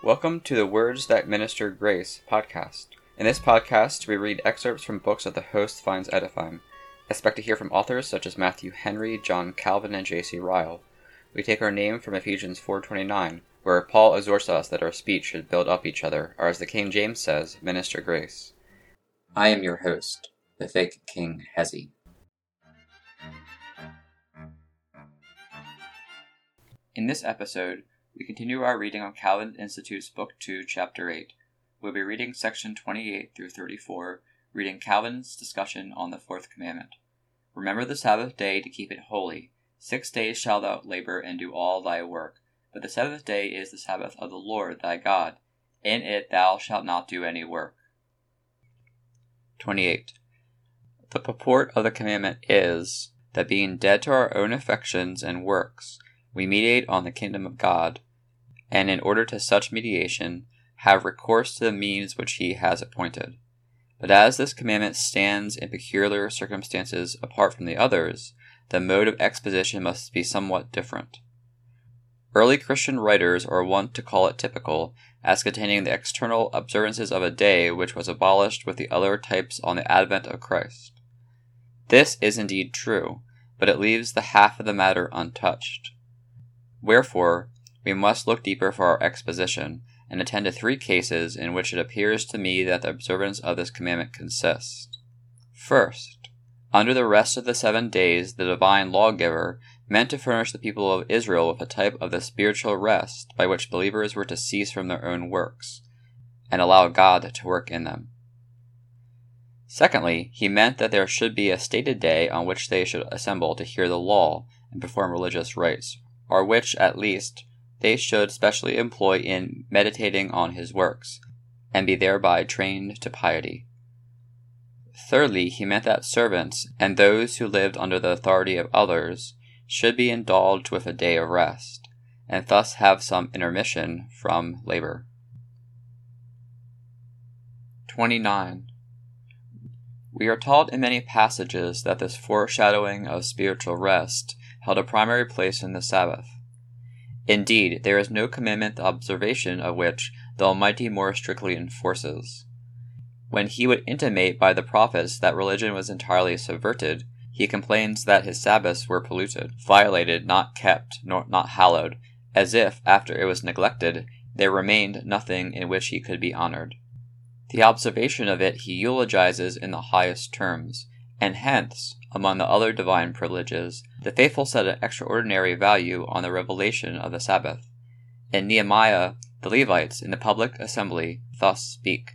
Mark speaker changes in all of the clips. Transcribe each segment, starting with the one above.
Speaker 1: Welcome to the Words That Minister Grace podcast. In this podcast, we read excerpts from books that the host finds edifying. Expect to hear from authors such as Matthew Henry, John Calvin, and J.C. Ryle. We take our name from Ephesians 4:29, where Paul exhorts us that our speech should build up each other, or as the King James says, minister grace.
Speaker 2: I am your host, the fake King Hezi.
Speaker 1: In this episode, we continue our reading on Calvin Institute's Book 2, Chapter 8. We'll be reading section 28 through 34, reading Calvin's discussion on the fourth commandment. Remember the Sabbath day to keep it holy. Six days shalt thou labor and do all thy work. But the seventh day is the Sabbath of the Lord thy God. In it thou shalt not do any work. 28. The purport of the commandment is that being dead to our own affections and works, we mediate on the kingdom of God, and in order to such mediation, have recourse to the means which he has appointed. But as this commandment stands in peculiar circumstances apart from the others, the mode of exposition must be somewhat different. Early Christian writers are wont to call it typical, as containing the external observances of a day which was abolished with the other types on the advent of Christ. This is indeed true, but it leaves the half of the matter untouched. Wherefore, we must look deeper for our exposition, and attend to three cases in which it appears to me that the observance of this commandment consists. First, under the rest of the seven days, the divine lawgiver meant to furnish the people of Israel with a type of the spiritual rest by which believers were to cease from their own works, and allow God to work in them. Secondly, he meant that there should be a stated day on which they should assemble to hear the law and perform religious rites, or which, at least, they should specially employ in meditating on his works, and be thereby trained to piety. Thirdly, he meant that servants, and those who lived under the authority of others, should be indulged with a day of rest, and thus have some intermission from labor. 29. We are taught in many passages that this foreshadowing of spiritual rest held a primary place in the Sabbath. Indeed, there is no commandment the observation of which the Almighty more strictly enforces. When he would intimate by the prophets that religion was entirely subverted, he complains that his Sabbaths were polluted, violated, not kept, nor not hallowed, as if, after it was neglected, there remained nothing in which he could be honored. The observation of it he eulogizes in the highest terms, and hence, among the other divine privileges, the faithful set an extraordinary value on the revelation of the Sabbath. In Nehemiah, the Levites in the public assembly thus speak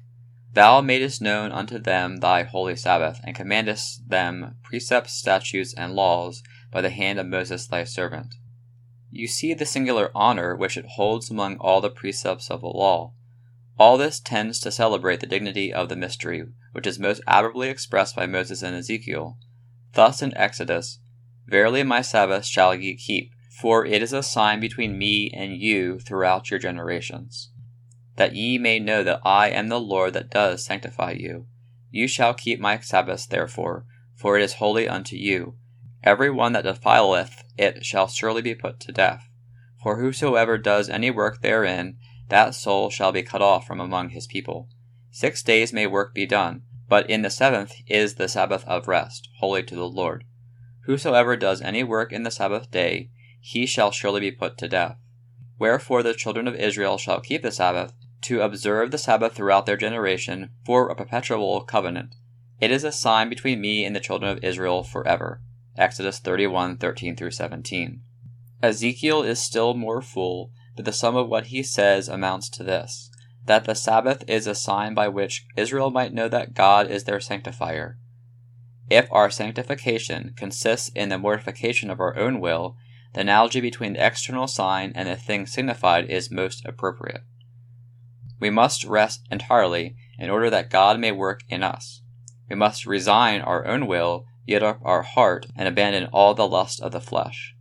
Speaker 1: Thou madest known unto them thy holy Sabbath, and commandest them precepts, statutes, and laws by the hand of Moses thy servant. You see the singular honor which it holds among all the precepts of the law. All this tends to celebrate the dignity of the mystery, which is most admirably expressed by Moses and Ezekiel. Thus in Exodus, Verily my Sabbath shall ye keep, for it is a sign between me and you throughout your generations. That ye may know that I am the Lord that does sanctify you. You shall keep my Sabbaths therefore, for it is holy unto you. Every one that defileth it shall surely be put to death. For whosoever does any work therein, that soul shall be cut off from among his people. Six days may work be done, but in the seventh is the Sabbath of rest, holy to the Lord. Whosoever does any work in the Sabbath day, he shall surely be put to death. Wherefore the children of Israel shall keep the Sabbath, to observe the Sabbath throughout their generation, for a perpetual covenant. It is a sign between me and the children of Israel forever. Exodus 31 13 through 17. Ezekiel is still more full, but the sum of what he says amounts to this that the Sabbath is a sign by which Israel might know that God is their sanctifier. If our sanctification consists in the mortification of our own will, the analogy between the external sign and the thing signified is most appropriate. We must rest entirely in order that God may work in us. We must resign our own will, yield up our heart, and abandon all the lust of the flesh.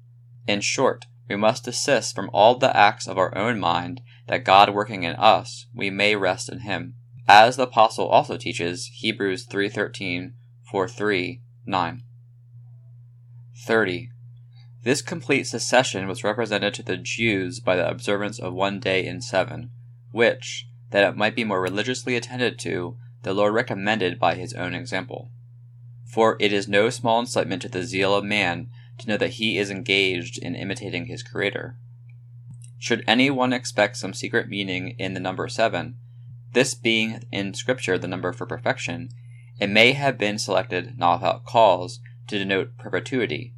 Speaker 1: In short, we must desist from all the acts of our own mind that God working in us, we may rest in him. As the apostle also teaches, Hebrews 3:13, 4:3, 9. 30. This complete secession was represented to the Jews by the observance of one day in seven, which, that it might be more religiously attended to, the Lord recommended by his own example. For it is no small incitement to the zeal of man to know that he is engaged in imitating his Creator. Should any one expect some secret meaning in the number seven, this being in Scripture the number for perfection, it may have been selected, not without cause, to denote perpetuity.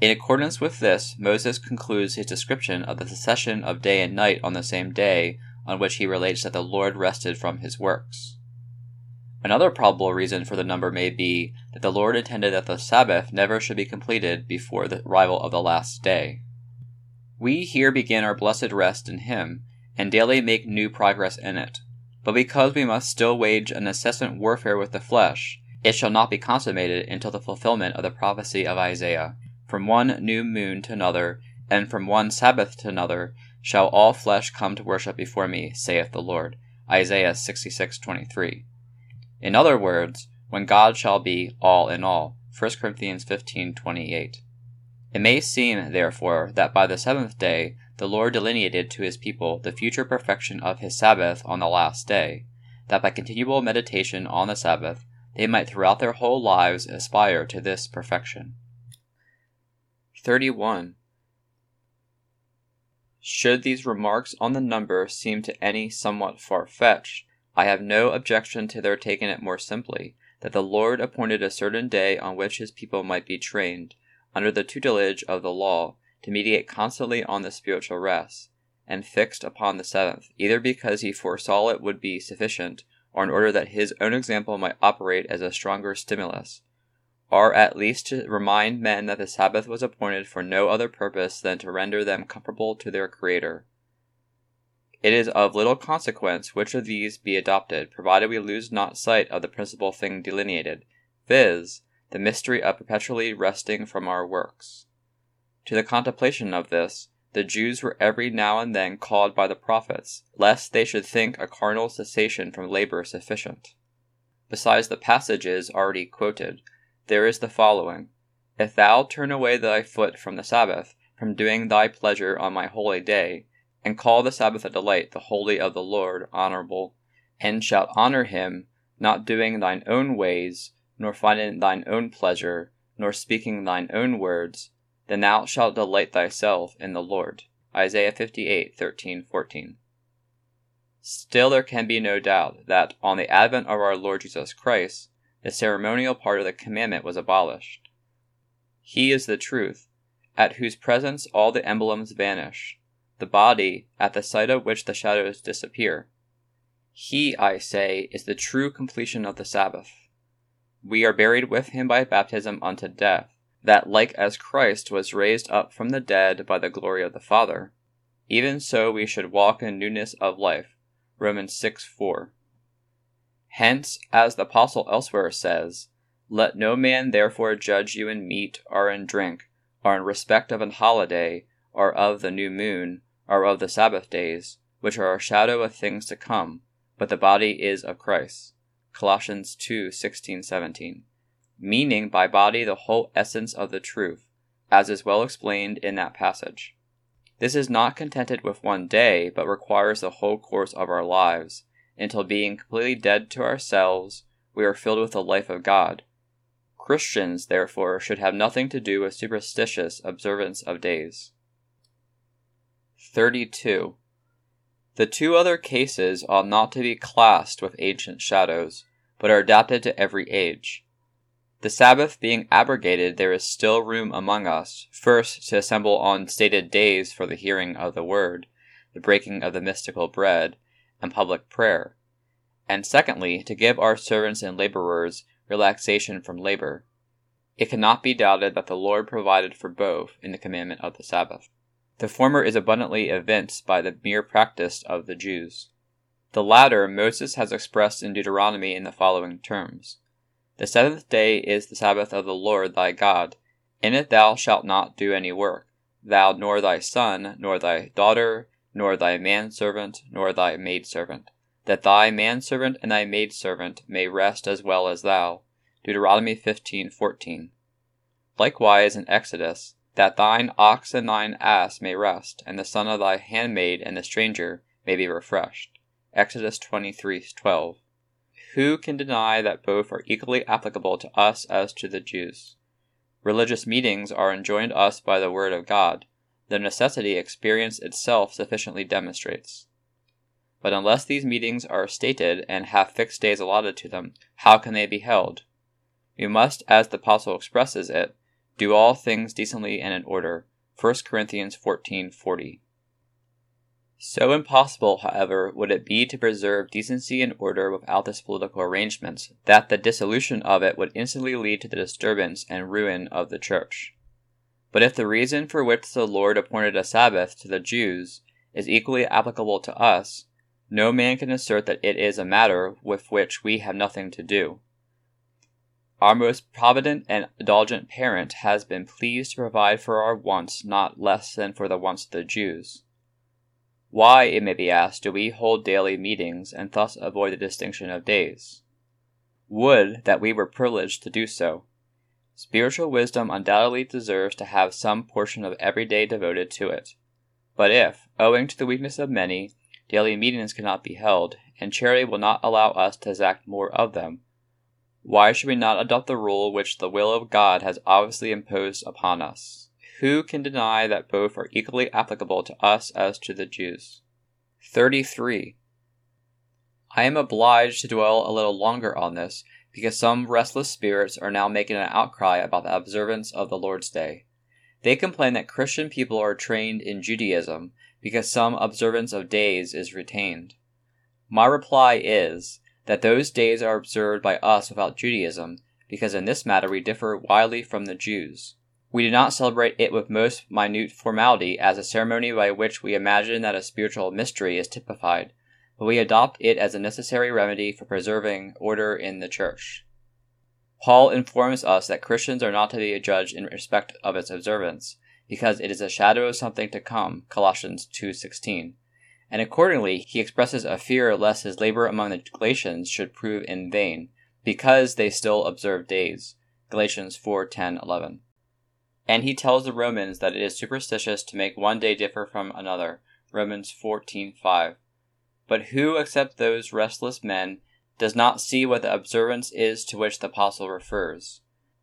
Speaker 1: In accordance with this, Moses concludes his description of the succession of day and night on the same day, on which he relates that the Lord rested from his works. Another probable reason for the number may be that the Lord intended that the Sabbath never should be completed before the arrival of the last day. We here begin our blessed rest in Him, and daily make new progress in it. But because we must still wage an incessant warfare with the flesh, it shall not be consummated until the fulfillment of the prophecy of Isaiah. From one new moon to another, and from one Sabbath to another, shall all flesh come to worship before me, saith the Lord. Isaiah 66:23. In other words, when God shall be all in all. 1 Corinthians 15:28. It may seem, therefore, that by the seventh day the Lord delineated to his people the future perfection of his Sabbath on the last day, that by continual meditation on the Sabbath they might throughout their whole lives aspire to this perfection. 31. Should these remarks on the number seem to any somewhat far fetched, I have no objection to their taking it more simply, that the Lord appointed a certain day on which his people might be trained, under the tutelage of the law, to meditate constantly on the spiritual rest, and fixed upon the seventh, either because he foresaw it would be sufficient, or in order that his own example might operate as a stronger stimulus, or at least to remind men that the Sabbath was appointed for no other purpose than to render them comparable to their Creator. It is of little consequence which of these be adopted, provided we lose not sight of the principal thing delineated, viz., the mystery of perpetually resting from our works. To the contemplation of this, the Jews were every now and then called by the prophets, lest they should think a carnal cessation from labor sufficient. Besides the passages already quoted, there is the following If thou turn away thy foot from the Sabbath, from doing thy pleasure on my holy day, and call the Sabbath a delight, the holy of the Lord honorable, and shalt honor him, not doing thine own ways, nor finding thine own pleasure, nor speaking thine own words, then thou shalt delight thyself in the Lord. Isaiah 58 13 14. Still, there can be no doubt that, on the advent of our Lord Jesus Christ, the ceremonial part of the commandment was abolished. He is the truth, at whose presence all the emblems vanish, the body, at the sight of which the shadows disappear. He, I say, is the true completion of the Sabbath. We are buried with him by baptism unto death that like as Christ was raised up from the dead by the glory of the Father, even so we should walk in newness of life. Romans 6 4. Hence, as the Apostle elsewhere says, Let no man therefore judge you in meat or in drink, or in respect of an holiday, or of the new moon, or of the Sabbath days, which are a shadow of things to come, but the body is of Christ. Colossians 2 16 17 meaning by body the whole essence of the truth, as is well explained in that passage. This is not contented with one day, but requires the whole course of our lives, until being completely dead to ourselves, we are filled with the life of God. Christians, therefore, should have nothing to do with superstitious observance of days. 32. The two other cases ought not to be classed with ancient shadows, but are adapted to every age. The Sabbath being abrogated, there is still room among us, first to assemble on stated days for the hearing of the word, the breaking of the mystical bread, and public prayer, and secondly, to give our servants and laborers relaxation from labor. It cannot be doubted that the Lord provided for both in the commandment of the Sabbath. The former is abundantly evinced by the mere practice of the Jews. The latter Moses has expressed in Deuteronomy in the following terms the seventh day is the Sabbath of the Lord thy God. In it thou shalt not do any work, thou nor thy son, nor thy daughter, nor thy manservant, nor thy maidservant, that thy manservant and thy maidservant may rest as well as thou. Deuteronomy 15:14. Likewise in Exodus, that thine ox and thine ass may rest, and the son of thy handmaid and the stranger may be refreshed. Exodus 23:12. Who can deny that both are equally applicable to us as to the Jews? Religious meetings are enjoined us by the word of God. The necessity experience itself sufficiently demonstrates. But unless these meetings are stated and have fixed days allotted to them, how can they be held? We must, as the apostle expresses it, do all things decently and in order. 1 Corinthians 14:40. So impossible, however, would it be to preserve decency and order without this political arrangement, that the dissolution of it would instantly lead to the disturbance and ruin of the Church. But if the reason for which the Lord appointed a Sabbath to the Jews is equally applicable to us, no man can assert that it is a matter with which we have nothing to do. Our most provident and indulgent parent has been pleased to provide for our wants not less than for the wants of the Jews. Why, it may be asked, do we hold daily meetings and thus avoid the distinction of days? Would that we were privileged to do so. Spiritual wisdom undoubtedly deserves to have some portion of every day devoted to it. But if, owing to the weakness of many, daily meetings cannot be held, and charity will not allow us to exact more of them, why should we not adopt the rule which the will of God has obviously imposed upon us? Who can deny that both are equally applicable to us as to the Jews? 33. I am obliged to dwell a little longer on this, because some restless spirits are now making an outcry about the observance of the Lord's Day. They complain that Christian people are trained in Judaism because some observance of days is retained. My reply is that those days are observed by us without Judaism, because in this matter we differ widely from the Jews. We do not celebrate it with most minute formality as a ceremony by which we imagine that a spiritual mystery is typified, but we adopt it as a necessary remedy for preserving order in the church. Paul informs us that Christians are not to be judged in respect of its observance, because it is a shadow of something to come, Colossians 2:16. And accordingly, he expresses a fear lest his labor among the Galatians should prove in vain, because they still observe days, Galatians 4:10-11. And he tells the Romans that it is superstitious to make one day differ from another. Romans 14:5. But who except those restless men does not see what the observance is to which the apostle refers?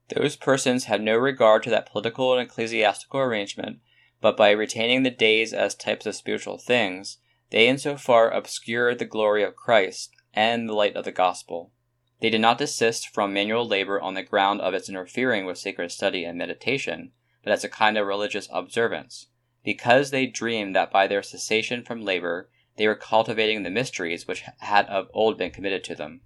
Speaker 1: Those persons have no regard to that political and ecclesiastical arrangement, but by retaining the days as types of spiritual things, they in so far obscure the glory of Christ and the light of the gospel. They did not desist from manual labor on the ground of its interfering with sacred study and meditation, but as a kind of religious observance, because they dreamed that by their cessation from labor they were cultivating the mysteries which had of old been committed to them.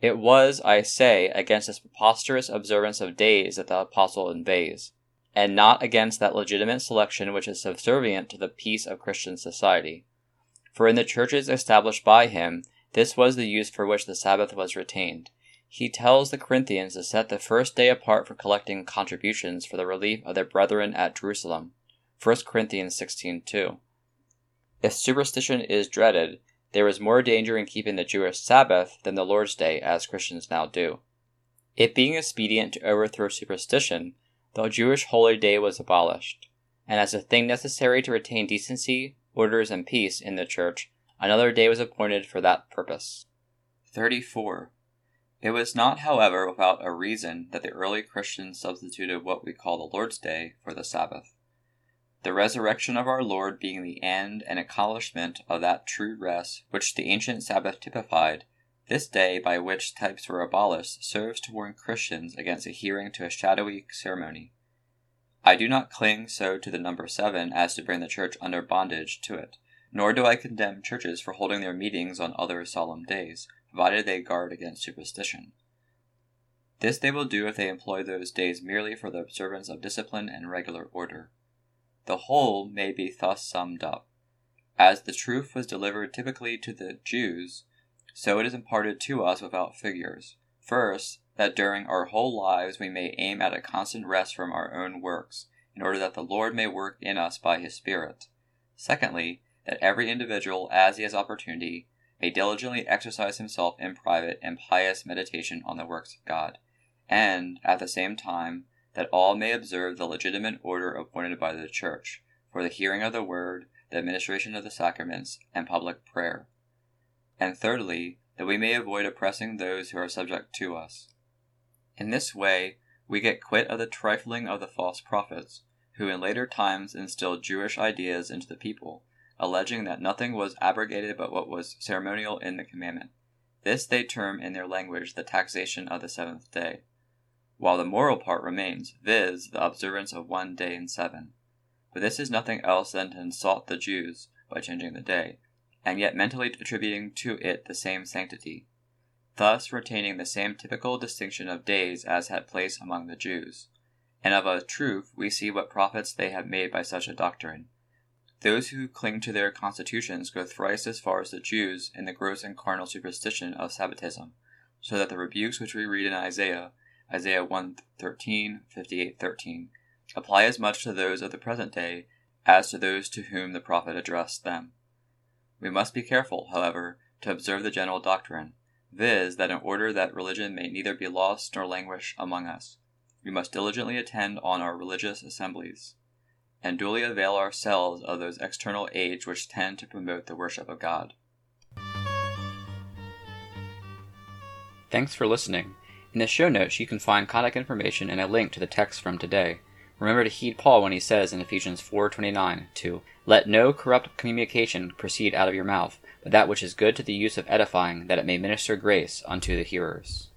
Speaker 1: It was, I say, against this preposterous observance of days that the apostle inveighs, and not against that legitimate selection which is subservient to the peace of Christian society. For in the churches established by him, this was the use for which the Sabbath was retained. He tells the Corinthians to set the first day apart for collecting contributions for the relief of their brethren at Jerusalem. 1 Corinthians 16:2. If superstition is dreaded, there is more danger in keeping the Jewish Sabbath than the Lord's Day, as Christians now do. It being expedient to overthrow superstition, the Jewish holy day was abolished, and as a thing necessary to retain decency, orders, and peace in the church, Another day was appointed for that purpose. 34. It was not, however, without a reason that the early Christians substituted what we call the Lord's Day for the Sabbath. The resurrection of our Lord being the end and accomplishment of that true rest which the ancient Sabbath typified, this day by which types were abolished serves to warn Christians against adhering to a shadowy ceremony. I do not cling so to the number seven as to bring the church under bondage to it nor do I condemn churches for holding their meetings on other solemn days, provided they guard against superstition. This they will do if they employ those days merely for the observance of discipline and regular order. The whole may be thus summed up. As the truth was delivered typically to the Jews, so it is imparted to us without figures. First, that during our whole lives we may aim at a constant rest from our own works, in order that the Lord may work in us by his Spirit. Secondly, that every individual, as he has opportunity, may diligently exercise himself in private and pious meditation on the works of God, and, at the same time, that all may observe the legitimate order appointed by the Church, for the hearing of the word, the administration of the sacraments, and public prayer. And thirdly, that we may avoid oppressing those who are subject to us. In this way, we get quit of the trifling of the false prophets, who in later times instilled Jewish ideas into the people, alleging that nothing was abrogated but what was ceremonial in the commandment. This they term in their language the taxation of the seventh day, while the moral part remains, viz., the observance of one day in seven. But this is nothing else than to insult the Jews by changing the day, and yet mentally attributing to it the same sanctity, thus retaining the same typical distinction of days as had place among the Jews. And of a truth we see what profits they have made by such a doctrine. Those who cling to their constitutions go thrice as far as the Jews in the gross and carnal superstition of Sabbatism, so that the rebukes which we read in Isaiah, Isaiah 1 13, 58 13, apply as much to those of the present day as to those to whom the prophet addressed them. We must be careful, however, to observe the general doctrine, viz., that in order that religion may neither be lost nor languish among us, we must diligently attend on our religious assemblies, and duly avail ourselves of those external aids which tend to promote the worship of God. Thanks for listening. In the show notes, you can find contact information and a link to the text from today. Remember to heed Paul when he says in Ephesians 4:29 to let no corrupt communication proceed out of your mouth, but that which is good to the use of edifying, that it may minister grace unto the hearers.